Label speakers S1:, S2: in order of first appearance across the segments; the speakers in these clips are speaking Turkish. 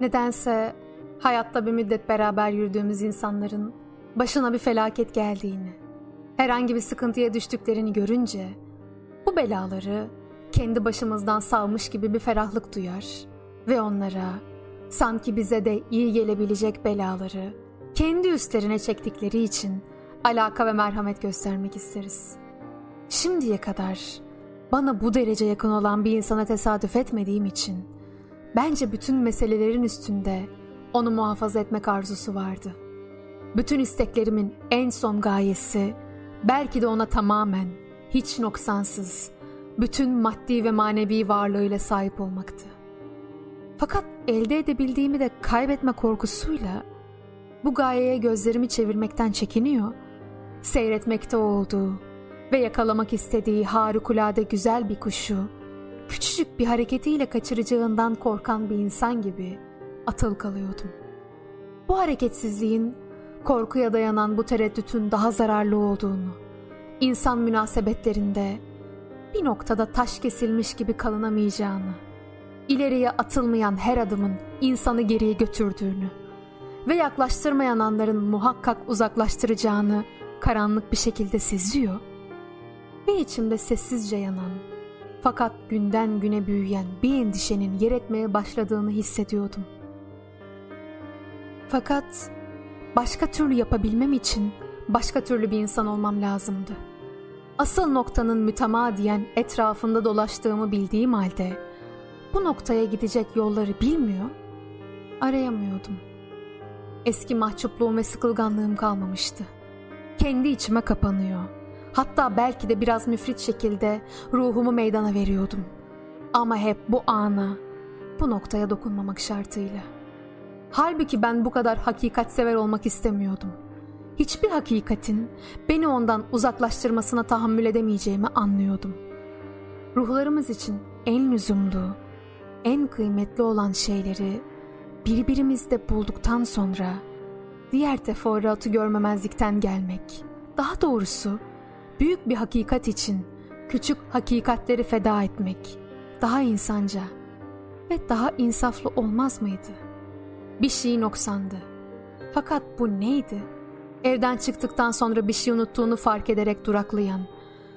S1: Nedense hayatta bir müddet beraber yürüdüğümüz insanların başına bir felaket geldiğini, herhangi bir sıkıntıya düştüklerini görünce bu belaları kendi başımızdan savmış gibi bir ferahlık duyar ve onlara sanki bize de iyi gelebilecek belaları kendi üstlerine çektikleri için alaka ve merhamet göstermek isteriz. Şimdiye kadar bana bu derece yakın olan bir insana tesadüf etmediğim için bence bütün meselelerin üstünde onu muhafaza etmek arzusu vardı. Bütün isteklerimin en son gayesi belki de ona tamamen, hiç noksansız, bütün maddi ve manevi varlığıyla sahip olmaktı. Fakat elde edebildiğimi de kaybetme korkusuyla bu gayeye gözlerimi çevirmekten çekiniyor, seyretmekte olduğu ve yakalamak istediği harikulade güzel bir kuşu, küçücük bir hareketiyle kaçıracağından korkan bir insan gibi atıl kalıyordum. Bu hareketsizliğin korkuya dayanan bu tereddütün daha zararlı olduğunu, insan münasebetlerinde bir noktada taş kesilmiş gibi kalınamayacağını, ileriye atılmayan her adımın insanı geriye götürdüğünü ve yaklaştırmayan anların muhakkak uzaklaştıracağını karanlık bir şekilde seziyor ve içimde sessizce yanan fakat günden güne büyüyen bir endişenin yer etmeye başladığını hissediyordum. Fakat başka türlü yapabilmem için başka türlü bir insan olmam lazımdı. Asıl noktanın mütemadiyen etrafında dolaştığımı bildiğim halde bu noktaya gidecek yolları bilmiyor, arayamıyordum. Eski mahcupluğum ve sıkılganlığım kalmamıştı. Kendi içime kapanıyor. Hatta belki de biraz müfrit şekilde ruhumu meydana veriyordum. Ama hep bu ana, bu noktaya dokunmamak şartıyla. Halbuki ben bu kadar hakikat sever olmak istemiyordum. Hiçbir hakikatin beni ondan uzaklaştırmasına tahammül edemeyeceğimi anlıyordum. Ruhlarımız için en lüzumlu, en kıymetli olan şeyleri birbirimizde bulduktan sonra diğer teferruatı görmemezlikten gelmek, daha doğrusu büyük bir hakikat için küçük hakikatleri feda etmek daha insanca ve daha insaflı olmaz mıydı? Bir şey noksandı. Fakat bu neydi? Evden çıktıktan sonra bir şey unuttuğunu fark ederek duraklayan,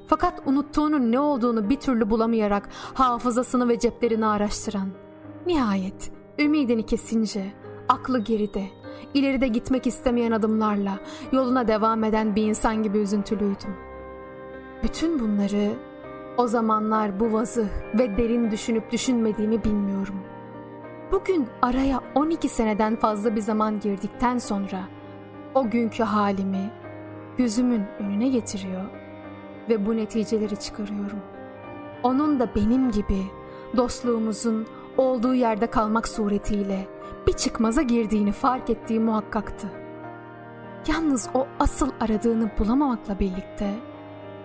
S1: fakat unuttuğunun ne olduğunu bir türlü bulamayarak hafızasını ve ceplerini araştıran. Nihayet ümidini kesince, aklı geride, ileride gitmek istemeyen adımlarla yoluna devam eden bir insan gibi üzüntülüydüm. Bütün bunları o zamanlar bu vazı ve derin düşünüp düşünmediğimi bilmiyorum. Bugün araya 12 seneden fazla bir zaman girdikten sonra o günkü halimi gözümün önüne getiriyor ve bu neticeleri çıkarıyorum. Onun da benim gibi dostluğumuzun olduğu yerde kalmak suretiyle bir çıkmaza girdiğini fark ettiği muhakkaktı. Yalnız o asıl aradığını bulamamakla birlikte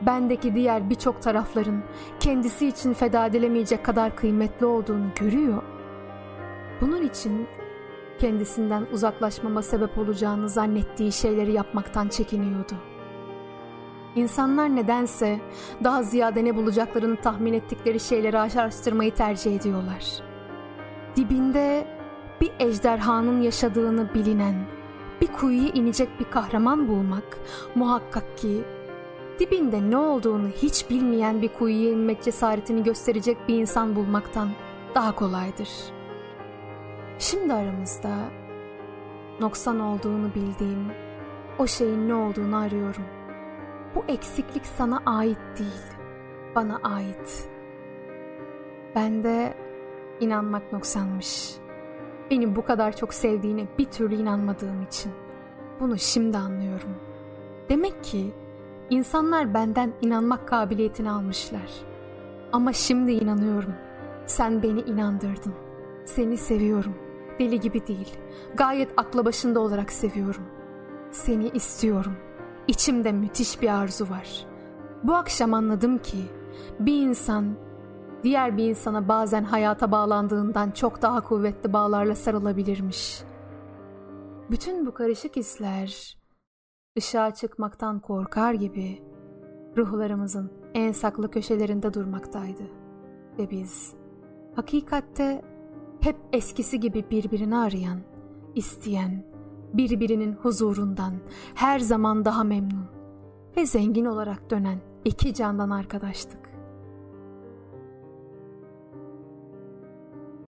S1: bendeki diğer birçok tarafların kendisi için feda edilemeyecek kadar kıymetli olduğunu görüyor. Bunun için kendisinden uzaklaşmama sebep olacağını zannettiği şeyleri yapmaktan çekiniyordu. İnsanlar nedense daha ziyade ne bulacaklarını tahmin ettikleri şeyleri araştırmayı tercih ediyorlar. Dibinde bir ejderhanın yaşadığını bilinen, bir kuyuya inecek bir kahraman bulmak muhakkak ki dibinde ne olduğunu hiç bilmeyen bir kuyuya inmek cesaretini gösterecek bir insan bulmaktan daha kolaydır. Şimdi aramızda noksan olduğunu bildiğim o şeyin ne olduğunu arıyorum. Bu eksiklik sana ait değil, bana ait. Bende inanmak noksanmış. Beni bu kadar çok sevdiğine bir türlü inanmadığım için. Bunu şimdi anlıyorum. Demek ki insanlar benden inanmak kabiliyetini almışlar. Ama şimdi inanıyorum. Sen beni inandırdın. Seni seviyorum. Deli gibi değil. Gayet akla başında olarak seviyorum. Seni istiyorum. İçimde müthiş bir arzu var. Bu akşam anladım ki bir insan diğer bir insana bazen hayata bağlandığından çok daha kuvvetli bağlarla sarılabilirmiş. Bütün bu karışık hisler ışığa çıkmaktan korkar gibi ruhlarımızın en saklı köşelerinde durmaktaydı. Ve biz hakikatte hep eskisi gibi birbirini arayan, isteyen, birbirinin huzurundan her zaman daha memnun ve zengin olarak dönen iki candan arkadaştık.